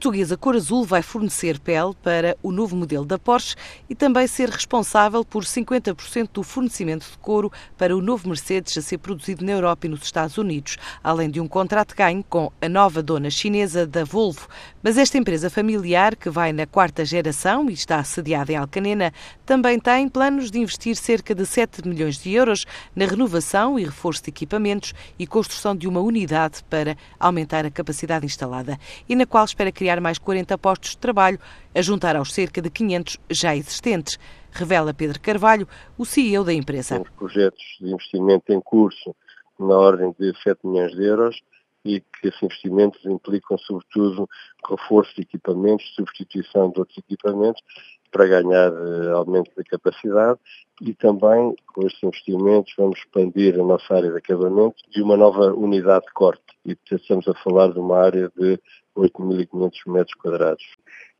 portuguesa Cor Azul vai fornecer pele para o novo modelo da Porsche e também ser responsável por 50% do fornecimento de couro para o novo Mercedes a ser produzido na Europa e nos Estados Unidos, além de um contrato ganho com a nova dona chinesa da Volvo. Mas esta empresa familiar, que vai na quarta geração e está sediada em Alcanena, também tem planos de investir cerca de 7 milhões de euros na renovação e reforço de equipamentos e construção de uma unidade para aumentar a capacidade instalada e na qual espera criar mais 40 postos de trabalho, a juntar aos cerca de 500 já existentes, revela Pedro Carvalho, o CEO da empresa. Temos projetos de investimento em curso na ordem de 7 milhões de euros e que esses investimentos implicam, sobretudo, reforço de equipamentos, substituição de outros equipamentos para ganhar uh, aumento da capacidade e também com estes investimentos vamos expandir a nossa área de acabamento e uma nova unidade de corte. E estamos a falar de uma área de 8.500 metros quadrados.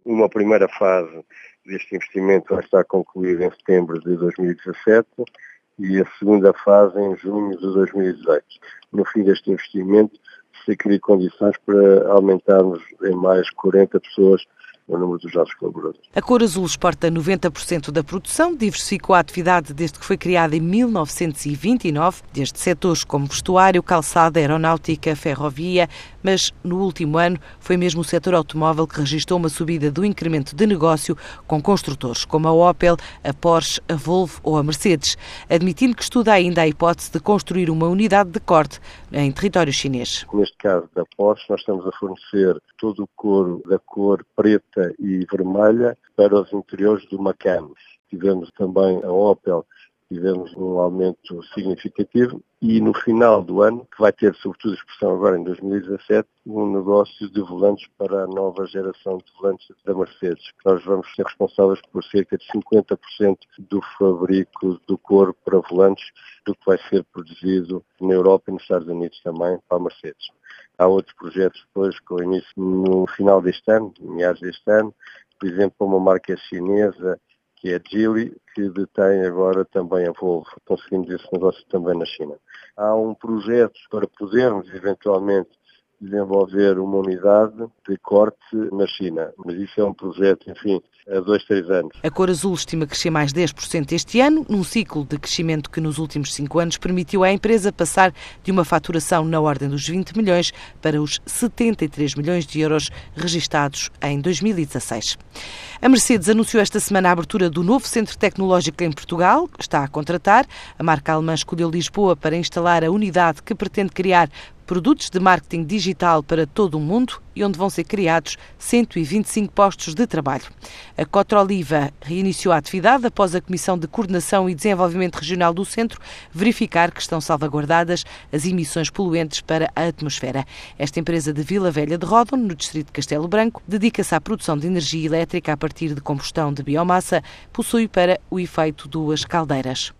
Uma primeira fase deste investimento vai estar concluída em setembro de 2017 e a segunda fase em junho de 2018. No fim deste investimento, se cria condições para aumentarmos em mais 40 pessoas o número dos nossos colaboradores. A Cor Azul exporta 90% da produção, diversificou a atividade desde que foi criada em 1929, desde setores como vestuário, calçada, aeronáutica, ferrovia, mas no último ano foi mesmo o setor automóvel que registrou uma subida do incremento de negócio com construtores como a Opel, a Porsche, a Volvo ou a Mercedes, admitindo que estuda ainda a hipótese de construir uma unidade de corte em território chinês. Neste caso da Porsche, nós estamos a fornecer todo o couro da cor preta e vermelha para os interiores do Macan. Tivemos também a Opel tivemos um aumento significativo e no final do ano, que vai ter sobretudo expressão agora em 2017, um negócio de volantes para a nova geração de volantes da Mercedes. Nós vamos ser responsáveis por cerca de 50% do fabrico do couro para volantes do que vai ser produzido na Europa e nos Estados Unidos também para a Mercedes. Há outros projetos depois com início no final deste ano, meados deste ano, por exemplo, uma marca chinesa que é a Geely, que detém agora também a Volvo. Conseguimos esse negócio também na China. Há um projeto para podermos eventualmente desenvolver uma unidade de corte na China. Mas isso é um projeto, enfim, há dois, três anos. A Cor Azul estima crescer mais 10% este ano, num ciclo de crescimento que nos últimos cinco anos permitiu à empresa passar de uma faturação na ordem dos 20 milhões para os 73 milhões de euros registados em 2016. A Mercedes anunciou esta semana a abertura do novo centro tecnológico em Portugal, está a contratar. A marca alemã escolheu Lisboa para instalar a unidade que pretende criar produtos de marketing digital para todo o mundo e onde vão ser criados 125 postos de trabalho. A Cotroliva reiniciou a atividade após a Comissão de Coordenação e Desenvolvimento Regional do Centro verificar que estão salvaguardadas as emissões poluentes para a atmosfera. Esta empresa de Vila Velha de Ródon, no distrito de Castelo Branco, dedica-se à produção de energia elétrica a partir de combustão de biomassa, possui para o efeito duas caldeiras.